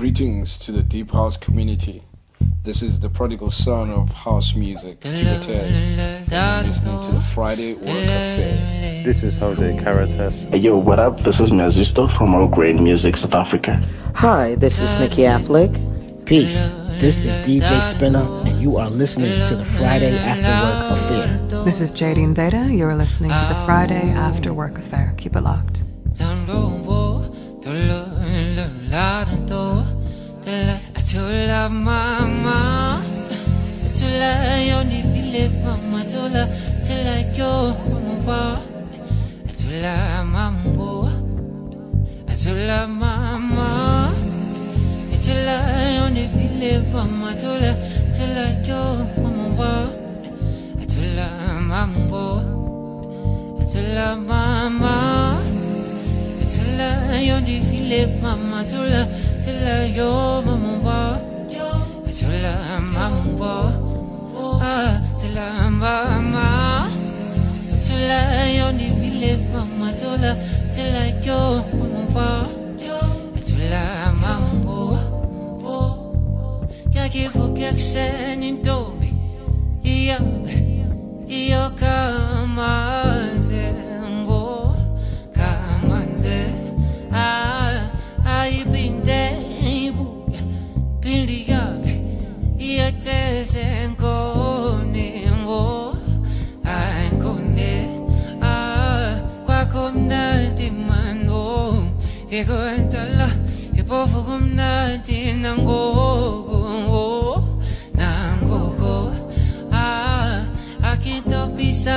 Greetings to the Deep House community. This is the prodigal son of house music, Tibetez. You're listening to the Friday Work Affair. This is Jose Caritas. Hey, yo, what up? This is Mazisto from All Grain Music, South Africa. Hi, this is Mickey Affleck. Peace. This is DJ Spinna, and you are listening to the Friday After Work Affair. This is Jadine Veda. You are listening to the Friday After Work Affair. Keep it locked. Tola mama Tola yoni vile mama Tola Tola yo mama Tola mambo Tola mama Tola yoni vile mama Tola Tola yo mama Tola mambo Tola mama Tola yoni vile mama Tola Tola yo mama Tola mambo Ah Tola mama. Tola yoni vile mama Tola Tola yo mama Tola mambo Yakivuka kuseni ntombi. Iyabe Iyo kamanze ngo Kamanze Ah Iyateze ngone ngo Ay ngone Ah Kwako mnandi mano Ego entala Ipofu kumnandi nangogo Nangogo Ah Akintopisa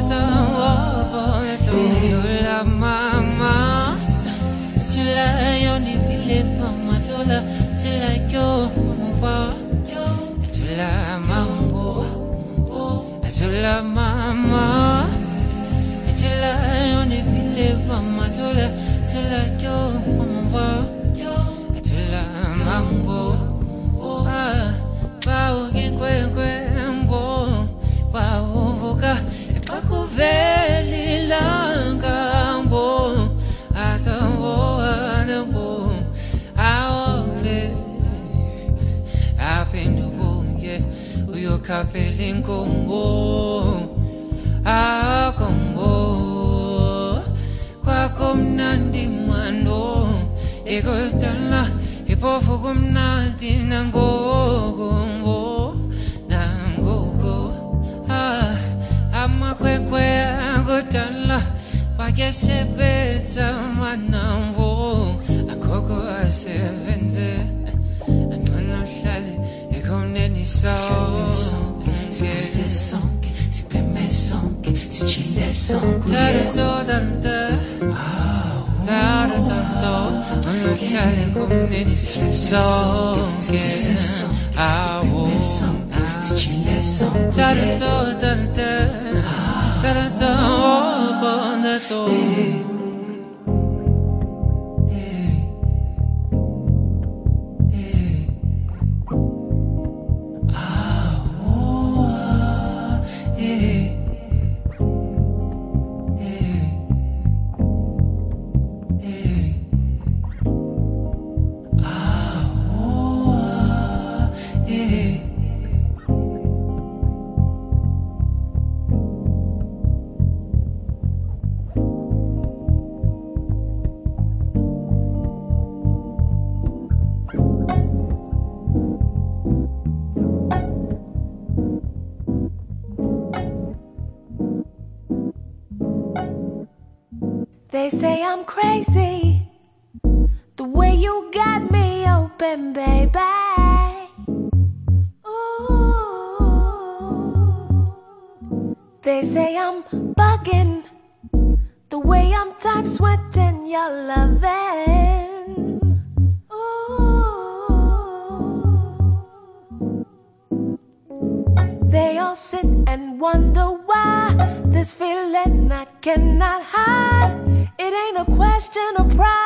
Tola yoni vile mama Tola Tola yo mama Tola mambo Tola mama Uyokapeli nkombo Akombo Kwako mnandi mwando Ekotala Ipofu kumnandi nangogo Nangogo Ah Amakwekwe angotala Wakesebetsa manamvo Akoko asebenze Angcono hlale ekhoneni 세상 si permesson che si ci lesson 다르도 단데 다르던도 오늘 샤는 꿈내 속에 아오 si ci lesson 다르도 단데 다르던 오버나도 They say I'm crazy. The way you got me open, baby. Ooh. They say I'm bugging. The way I'm type sweating your loving. Ooh. They all sit and wonder why this feeling I cannot hide. Question of pride.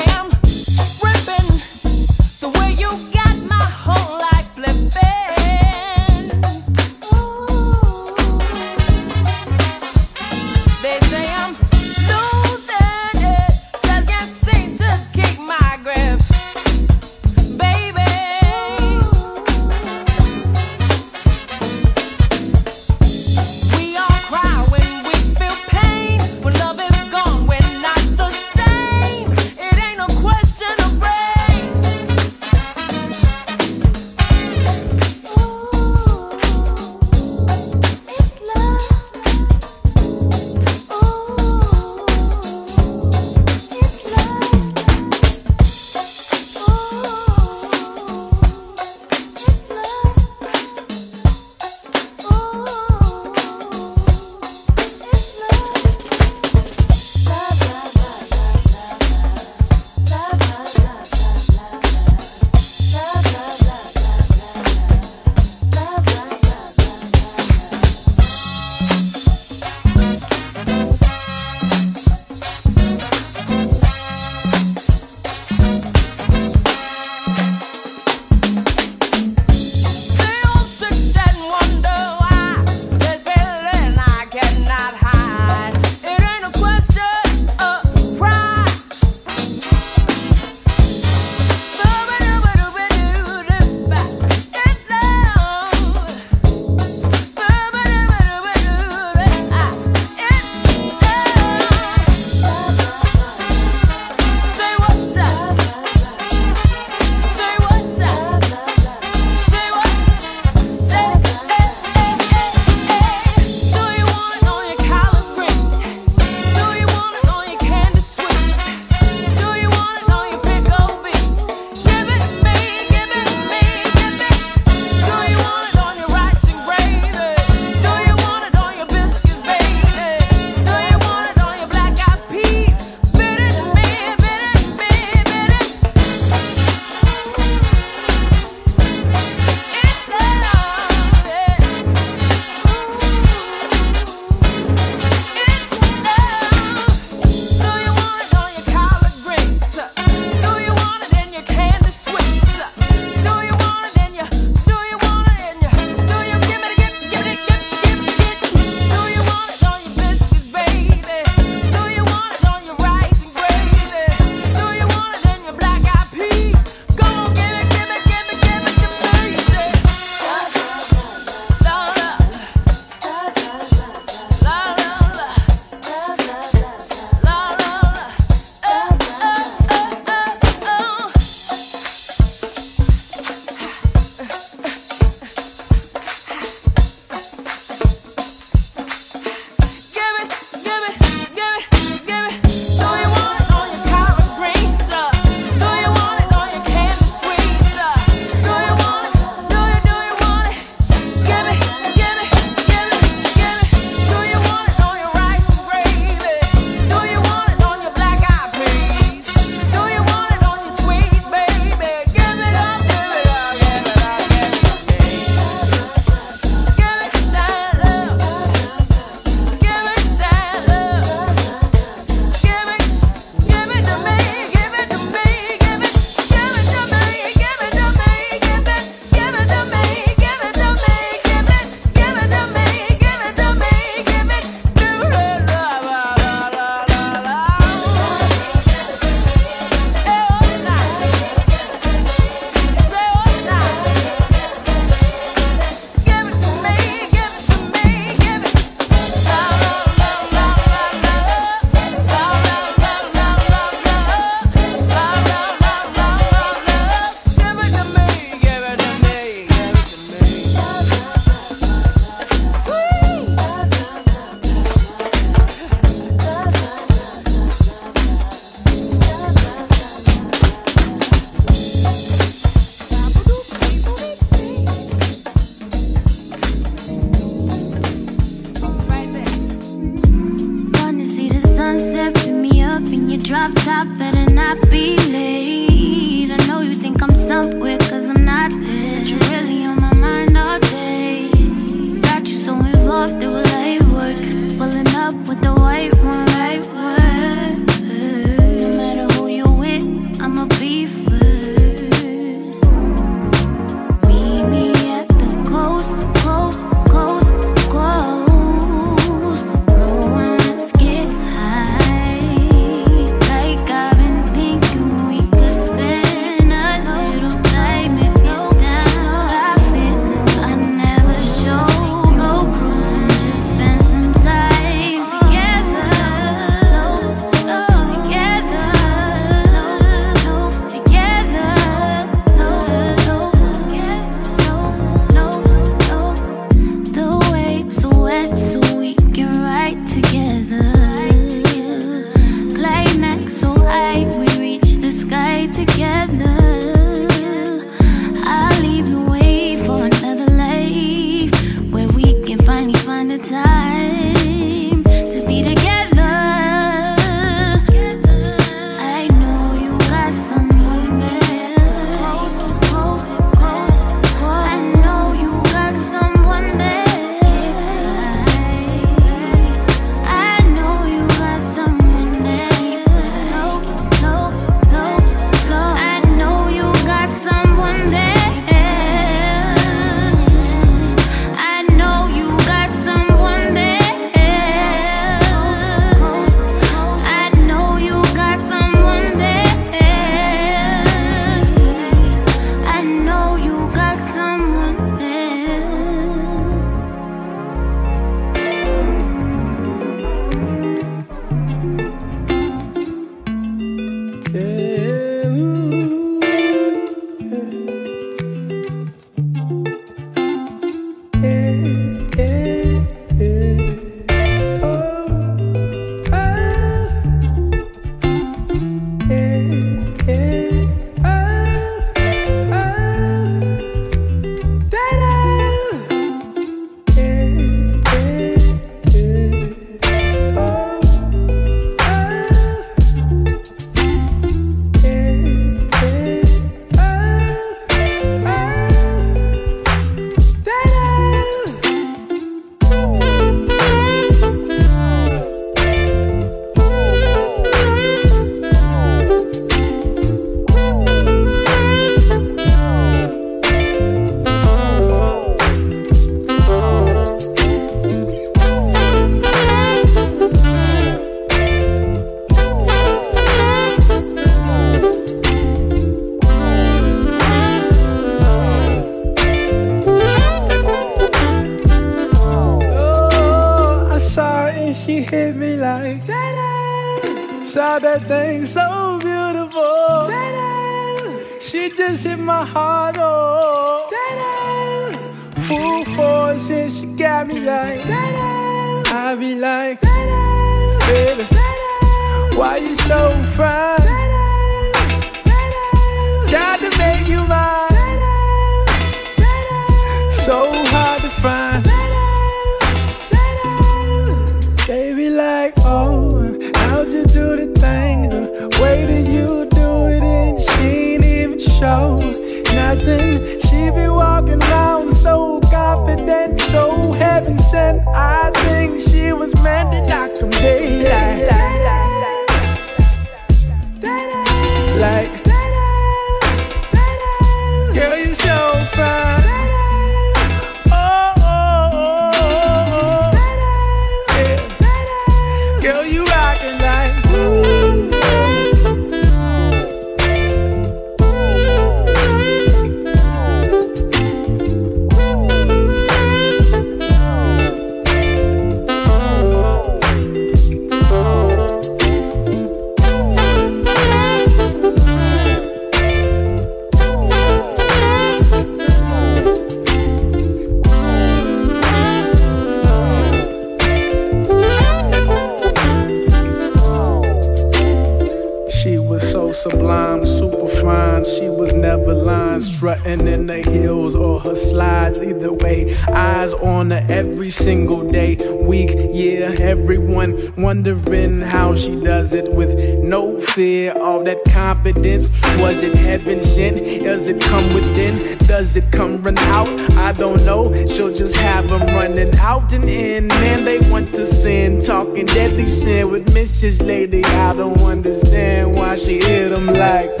I don't understand why she hit them like.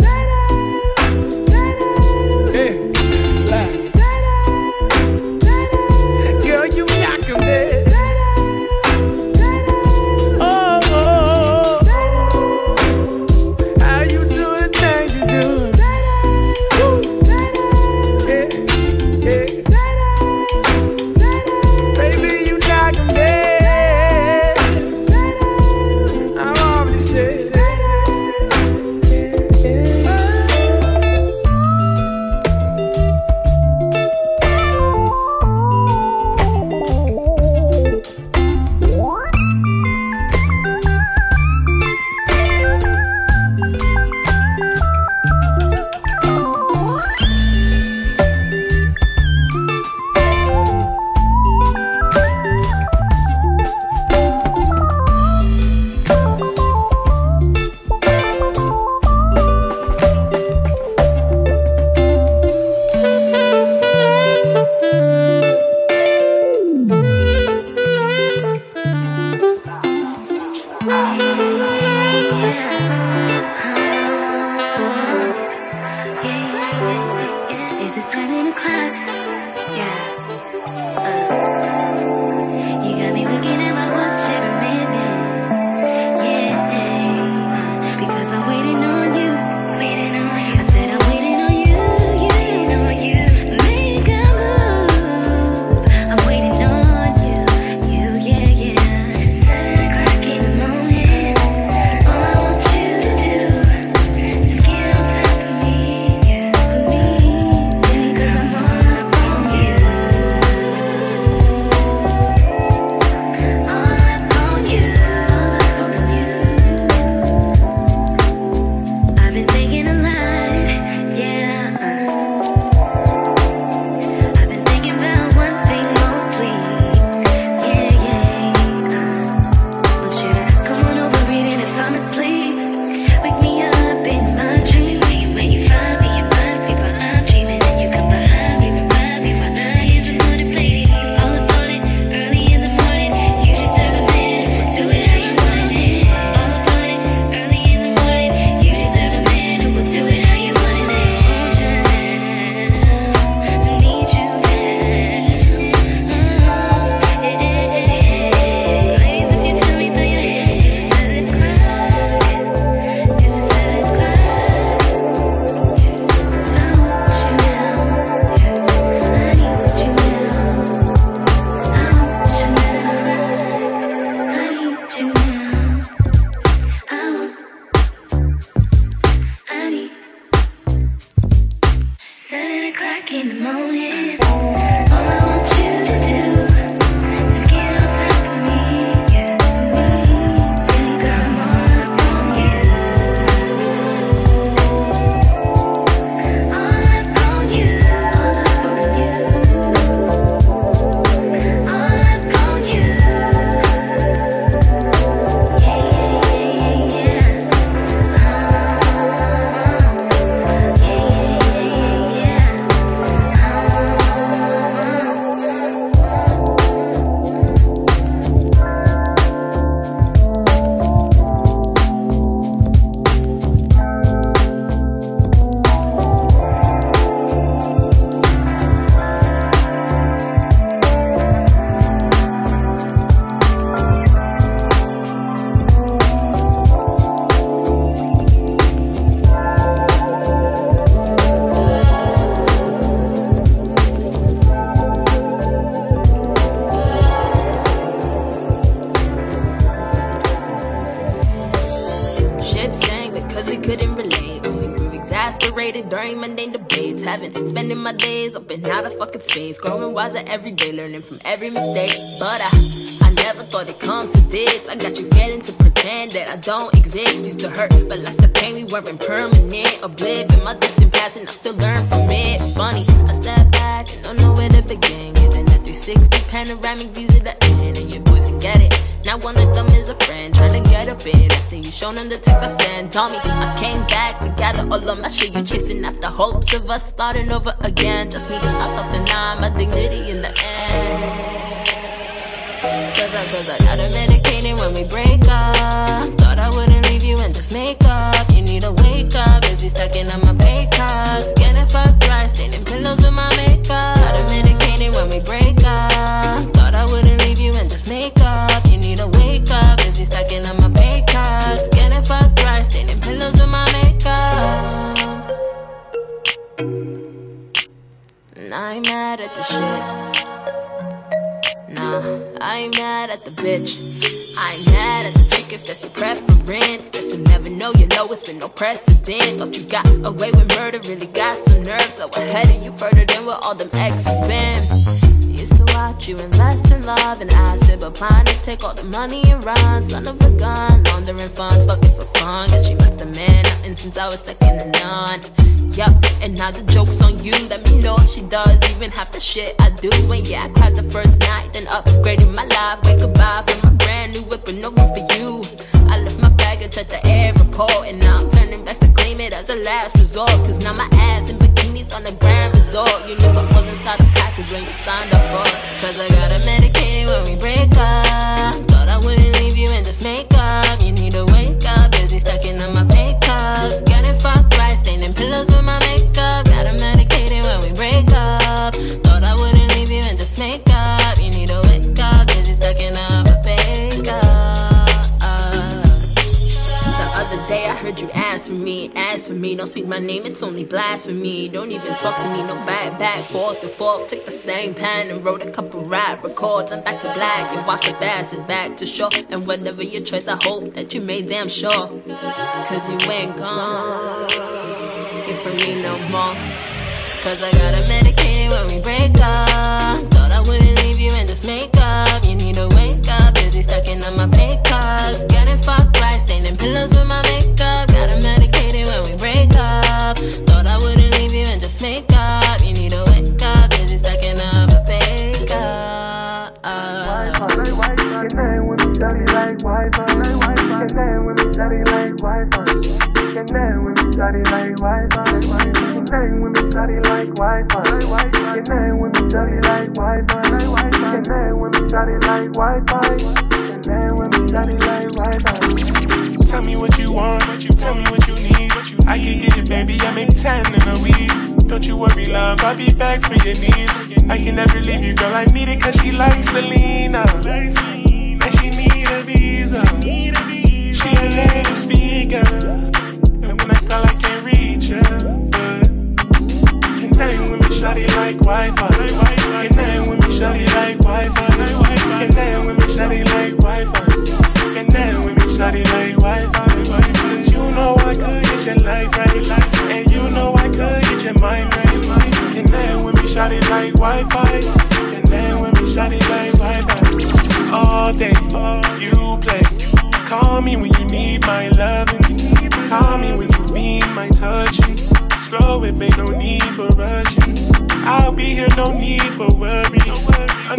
Spending my days up and out of fucking space. Growing wiser every day, learning from every mistake. But I, I never thought it'd come to this. I got you failing to pretend that I don't exist. Used to hurt, but like the pain we weren't permanent. A blip in my distant past, and I still learn from it. Funny, I step back and don't know where to begin. Giving a 360 panoramic views of the end, and your boys forget it. Now one of them is get after you shown them the text I sent. Told me I came back to gather all of my shit. You chasing after hopes of us starting over again. Just me, myself, and I, my dignity in the end. Cause I, cause I got her medicated when we break up. Thought I wouldn't leave you and just make up. You need to wake up, busy stacking on my pay cards. Getting fucked right, staining pillows with my makeup. Got her medicated when we break up. Thought I wouldn't leave you and just make up. Need to wake up, busy stacking on my pay cards. Getting fucked right, staining pillows with my makeup. And I ain't mad at the shit. Nah, I ain't mad at the bitch. I ain't mad at the chick if that's your preference. Guess you never know, you know it's been no precedent. Thought you got away with murder, really got some nerve. So ahead of you further than where all them exes been. To watch you invest in love and acid, but plan to take all the money and run. Son of a gun, laundering funds, fucking for fun. Guess she must have meant nothing since I was second to none. Yup, and now the joke's on you. Let me know if she does even half the shit I do. When yeah, I cried the first night, then upgraded my life. Wake up by for my brand new whip with no room for you. I left my baggage at the airport, and now I'm turning back to claim it as a last resort. Cause now my ass in bikinis on the grand resort. You knew I wasn't start a package when you signed up for. Cause I got her medicated when we break up. Thought I wouldn't leave you in this makeup. You need to wake up, busy stacking on my pay cards. Getting fucked right, staining pillows with my makeup. Got her medicated when we break up. Thought I wouldn't leave you in this makeup. Day I heard you ask for me, ask for me. Don't speak my name, it's only blasphemy. Don't even talk to me, no back, back, forth and forth. Took the same pen and wrote a couple rap records. I'm back to black, you watch the bass is back to shore. And whatever your choice, I hope that you made damn sure. Cause you ain't gone. Here for me no more. Cause I got her medicated when we break up. Thought I wouldn't leave you in this makeup. You need to wake up, busy stacking on my pay cards. Getting fucked staining pillows with my makeup. Got her medicated when we break up. Thought I wouldn't leave you in this makeup. You need to wake up, my pay cards. Shawty like Wi-Fi. Me, shawty like Wi-Fi. Tell me what you want, what you tell me what you need. What you I can get it, baby. I make ten in a week. Don't you worry, love. I'll be back for your needs. I can never leave you, girl. I need it cause she likes Selena. And she need a visa. She a native speaker. And when I call, I can't reach her. Hang with me, shawty like Wi-Fi. Can hang with me, shawty like Wi-Fi. Can hang with me, shawty like Wi-Fi. Can hang with me, shawty like Wi-Fi. Cause you know I could get your life right. And you know I could get your mind right. Can hang with shot it like Wi-Fi. Dance with me, shot it like Wi-Fi. All day, you play. Call me when you need my loving. Call me when you need my touching. Slow it, babe, no need for rushing. I'll be here, no need for worry.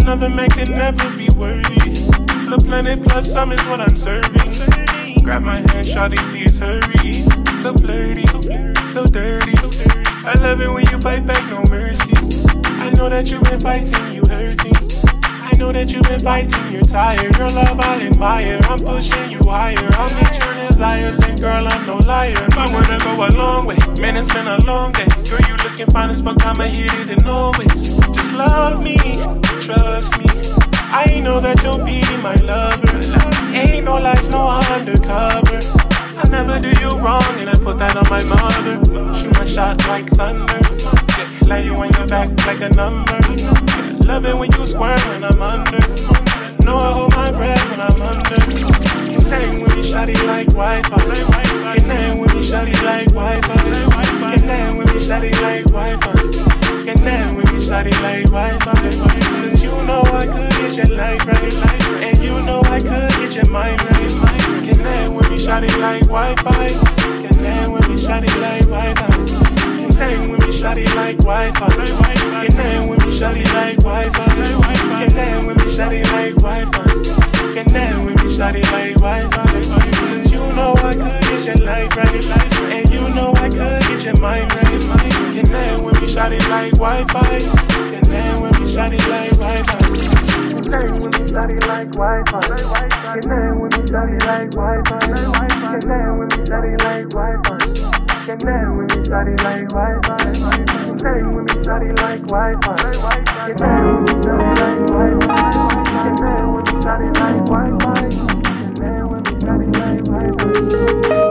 Another man can never be worthy. The planet plus some is what I'm serving. Grab my hand, shawty, please hurry. So flirty, so dirty. I love it when you bite back, no mercy. I know that you've been fighting, you hurting. I know that you've been fighting, you're tired. Your love I admire. I'm pushing you higher. I'll meet your desires, and girl, I'm no liar. I wanna go a long way, man, it's been a long day. Girl, you looking fine as fuck, I'ma hit it and always. Just love me, trust me. I know that you'll be my lover. Ain't no lies, no undercover. I never do you wrong, and I put that on my mother. Shoot my shot like thunder. Lay you on your back like a number. Love it when you squirm when I'm under. Know I hold my breath when I'm under. Can with me, shawty like Wi-Fi. Can with me, shawty like Wi-Fi. Can with me, shawty like Wi-Fi. Can with me, shawty like Wi-Fi know I could get your life right. life, And you know I could get your mind right. Connect with me, shot it like Wi Fi. Connect with me, shot it like Wi Fi. Connect with me, shot it like Wi Fi. Connect with me, shot it like Wi Fi. Connect with me, shot it like Wi Fi. Connect with me, shot it like Wi Fi. Cause you know I could get your life right. life, And you know I could get your mind right. Connect with me, shot it like Wi Fi. Connect with women shining like white fire. Nine women shining like white fire. Nine women shining like white fire. Nine women shining like white fire. Can nine women study like Wi-Fi? Stay with me, study like Wi-Fi. Can with me, study like Wi-Fi? Can with me, study like Wi-Fi? Can with me, study like Wi-Fi?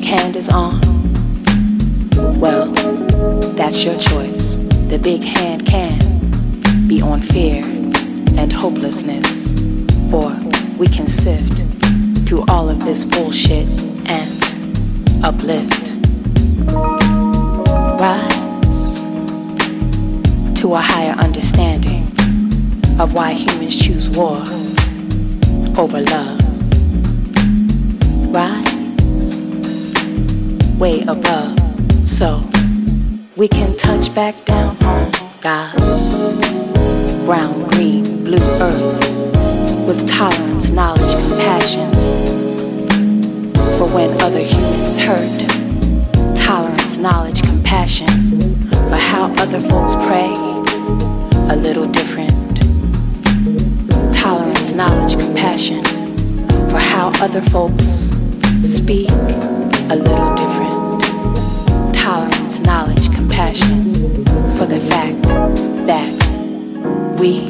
Big hand is on. Well, that's your choice. The big hand can be on fear and hopelessness, or we can sift through all of this bullshit and uplift. Rise to a higher understanding of why humans choose war over love. Way above so we can touch back down on God's brown, green, blue earth with tolerance, knowledge, compassion for when other humans hurt. Tolerance, knowledge, compassion for how other folks pray a little different. Tolerance, knowledge, compassion for how other folks speak a little different. Tolerance, knowledge, compassion for the fact that we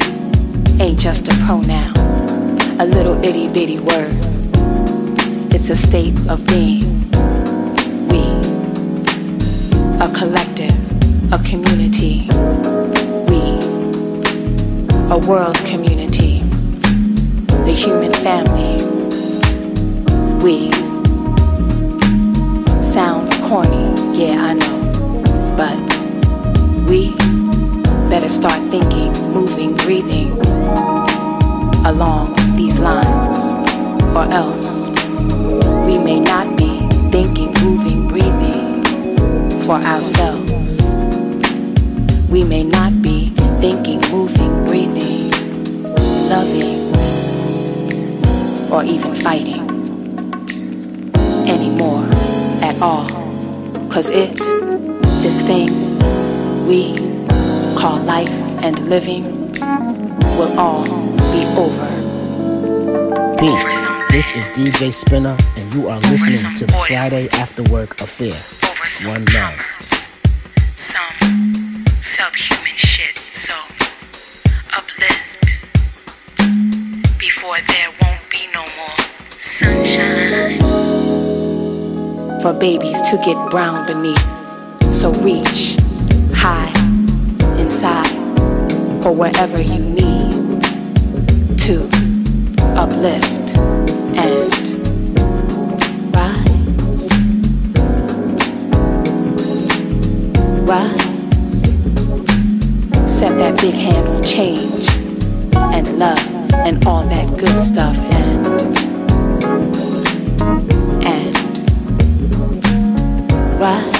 ain't just a pronoun, a little itty bitty word. It's a state of being. We, a collective, a community. We, a world community. The human family. We. Corny, yeah, I know. But we better start thinking, moving, breathing along these lines, or else we may not be thinking, moving, breathing for ourselves. We may not be thinking, moving, breathing, loving, or even fighting anymore at all. Cause it, this thing we call life and living, will all be over. Peace. This is DJ Spinna, and you are listening to the Friday After Work Affair. One love. For babies to get brown beneath, so reach high inside for wherever you need to uplift and rise. Rise. Set that big hand on change and love and all that good stuff and rise.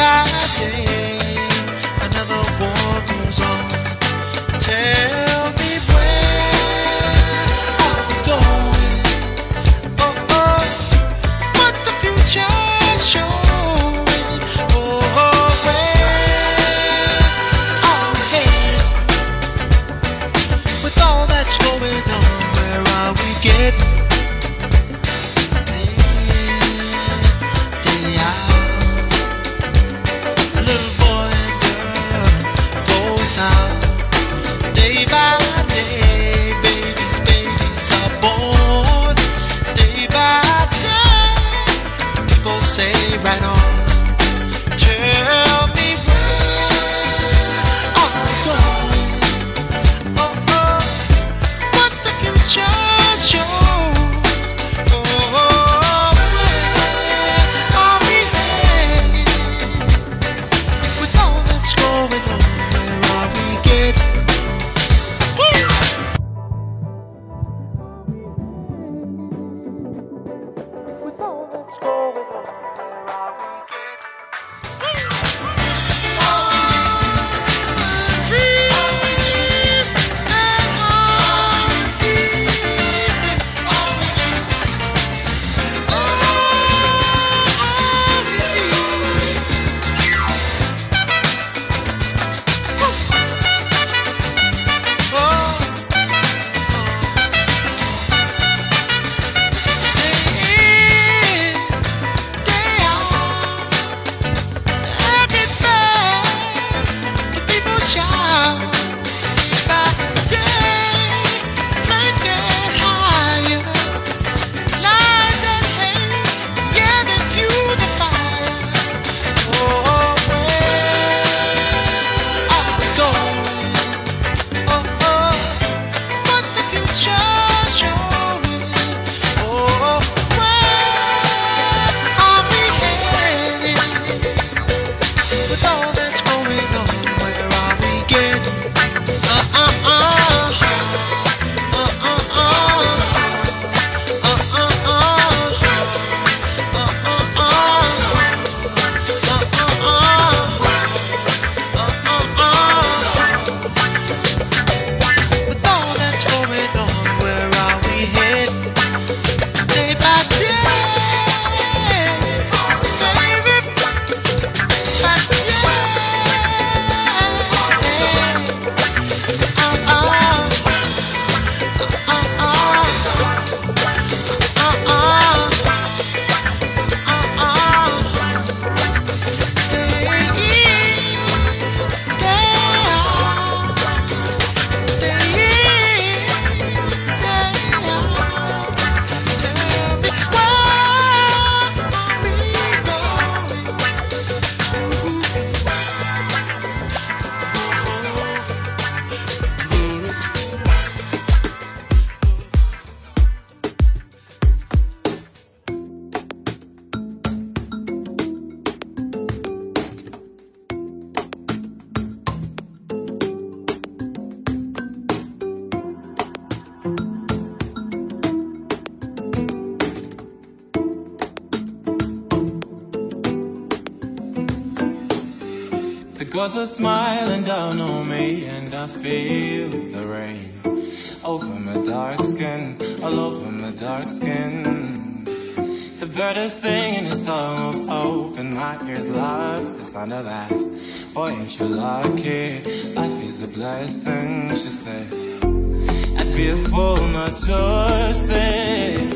By Over my dark skin, all over my dark skin. The bird is singing a song of hope, and my ears love the sound of that. Boy, ain't you lucky? Life is a blessing, she says. I'd be a fool not to think.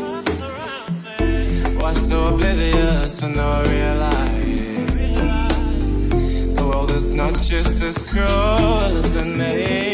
Why so oblivious when I realize the world is not just as cruel as it may?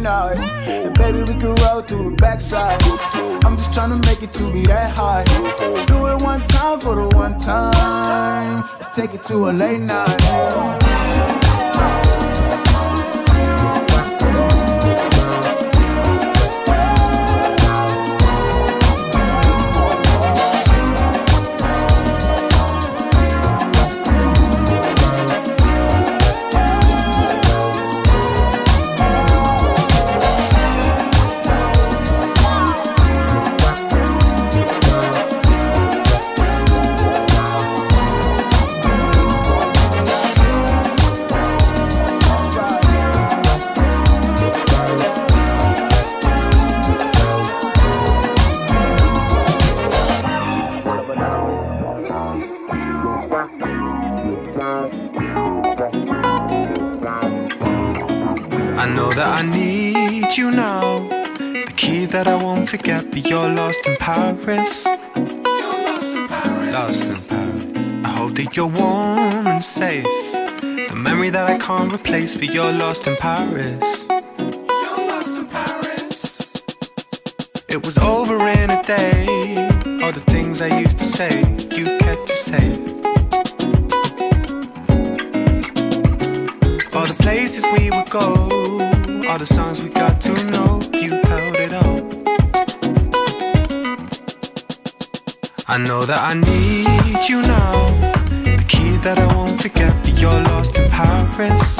Night. And baby, we can roll through the backside. I'm just trying to make it to be that high. Do it one time for the one time. Let's take it to a late night. Won't forget, but you're lost in Paris. Lost in Paris. I hope that you're warm and safe. The memory that I can't replace, but you're lost in Paris. It was over in a day. All the things I used to say, you I know that I need you now. The key that I won't forget, but you're lost in Paris.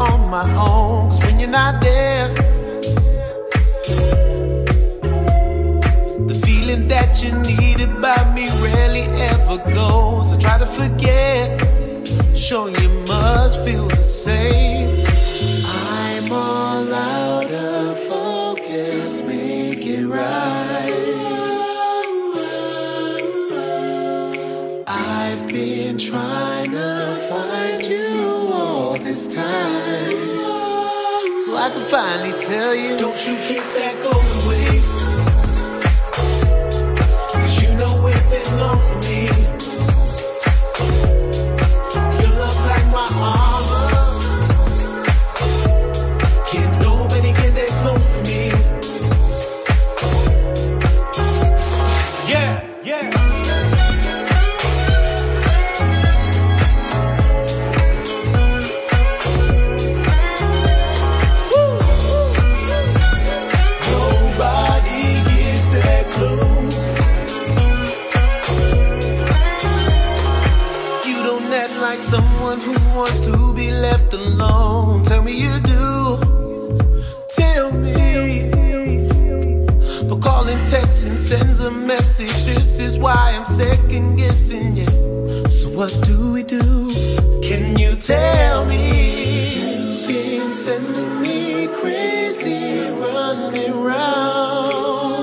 on my own. Cause when you're not there, the feeling that you needed by me rarely ever goes. I try to forget, sure you must feel the same. I can finally tell you. Don't you keep that going, Cause you know it belongs to me. What do we do? Can you tell me? You've been sending me crazy, running round.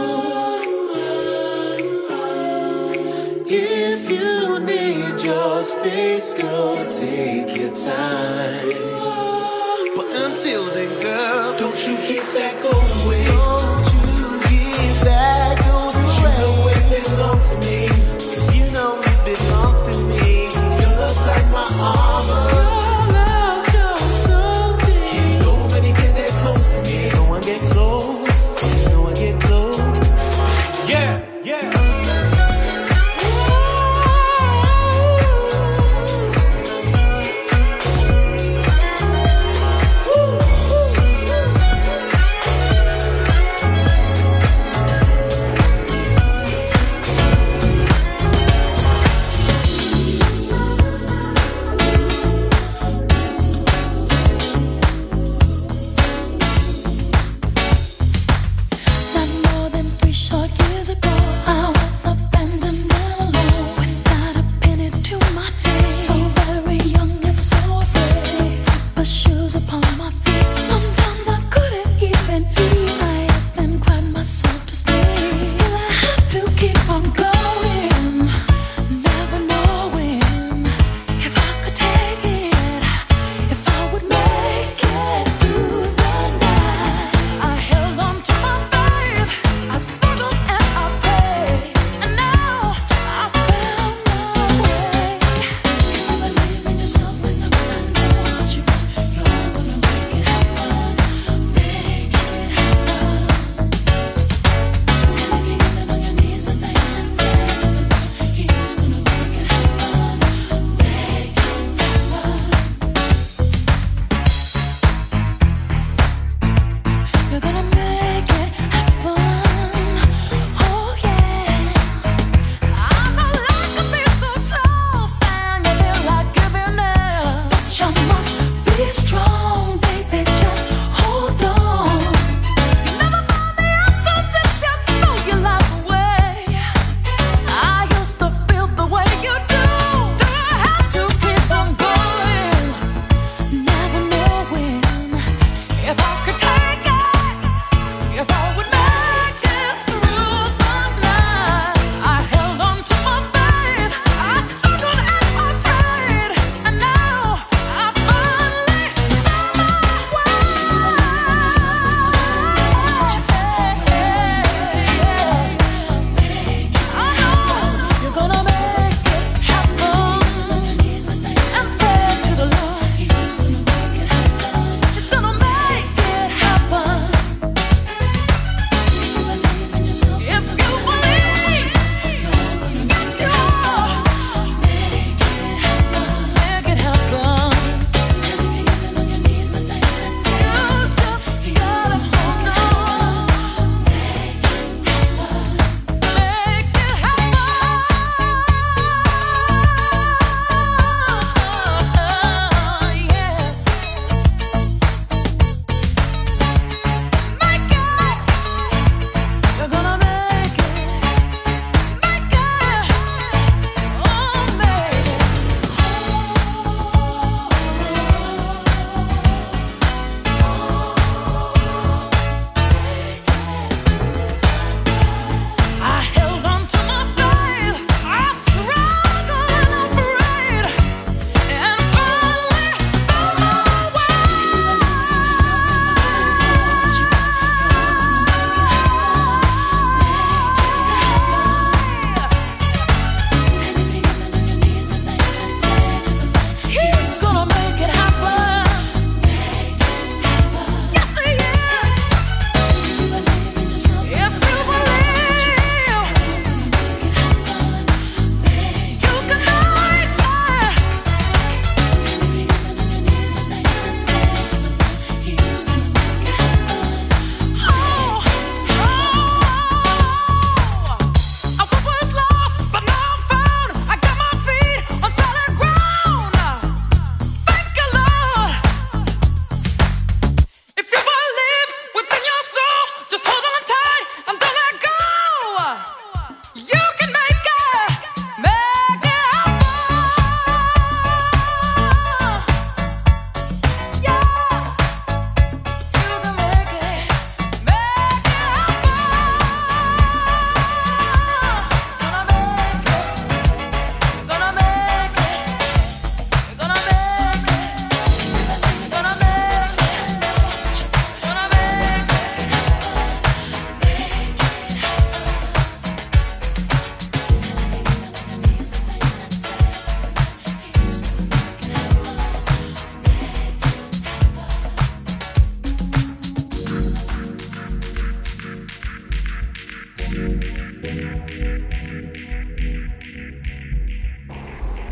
If you need your space, go take your time.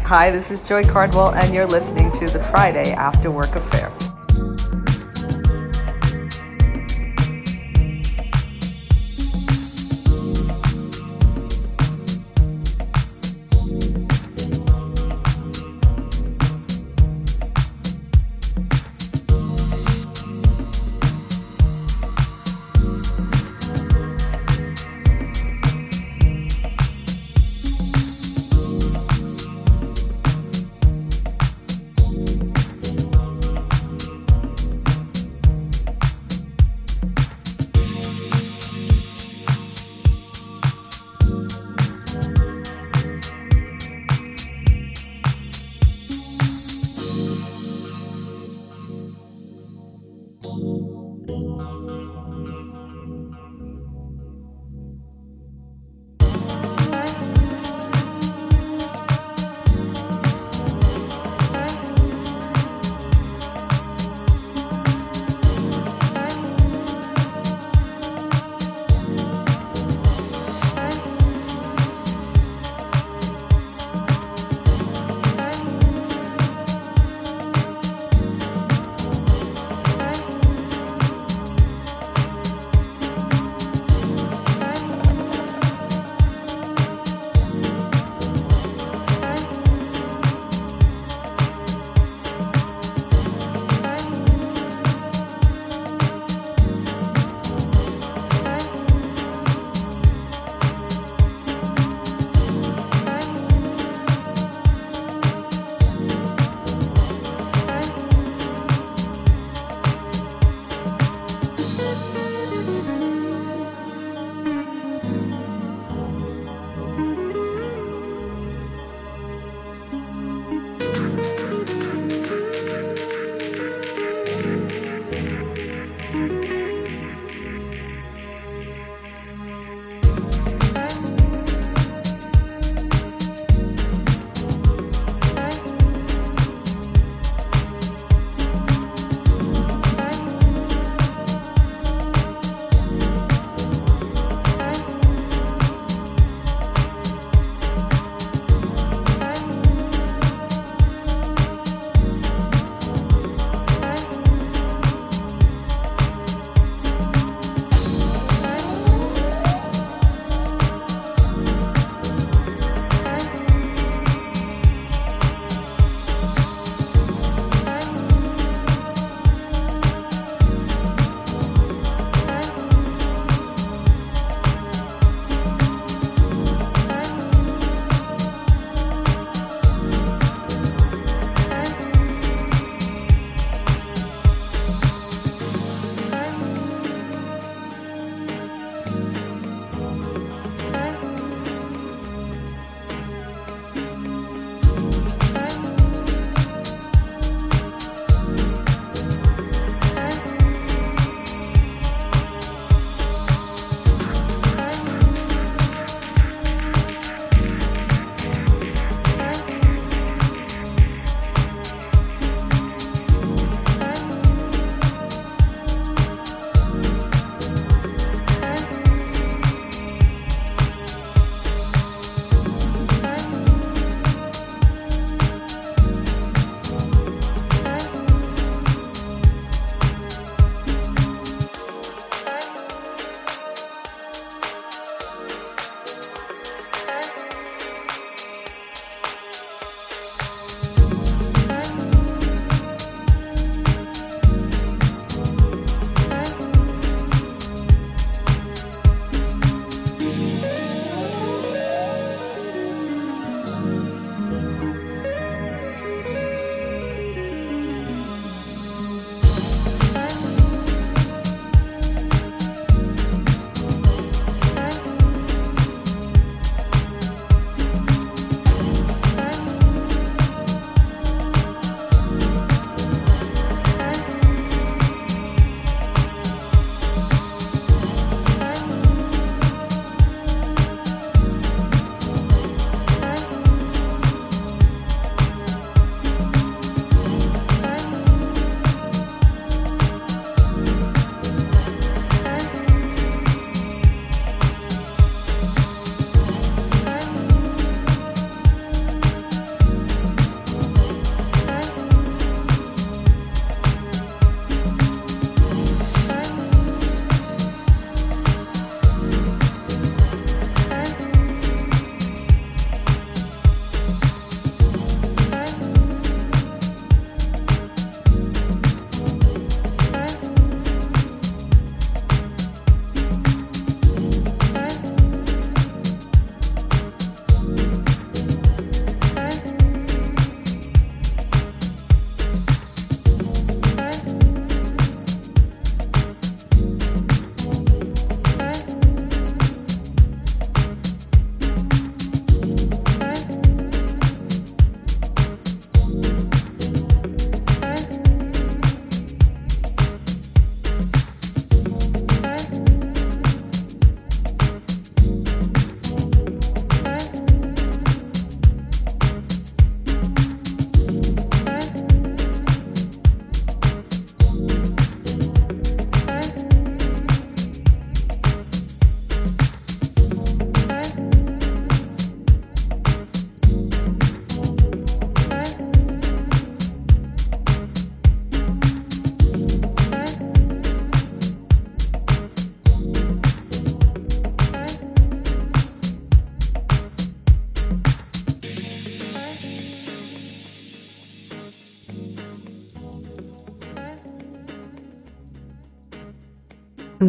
Hi, this is Joi Cardwell, and you're listening to the Friday After Work Affair.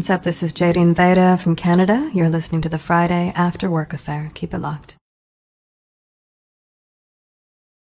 What's up? This is Jadine Veda from Canada. You're listening to the Friday After Work Affair. Keep it locked.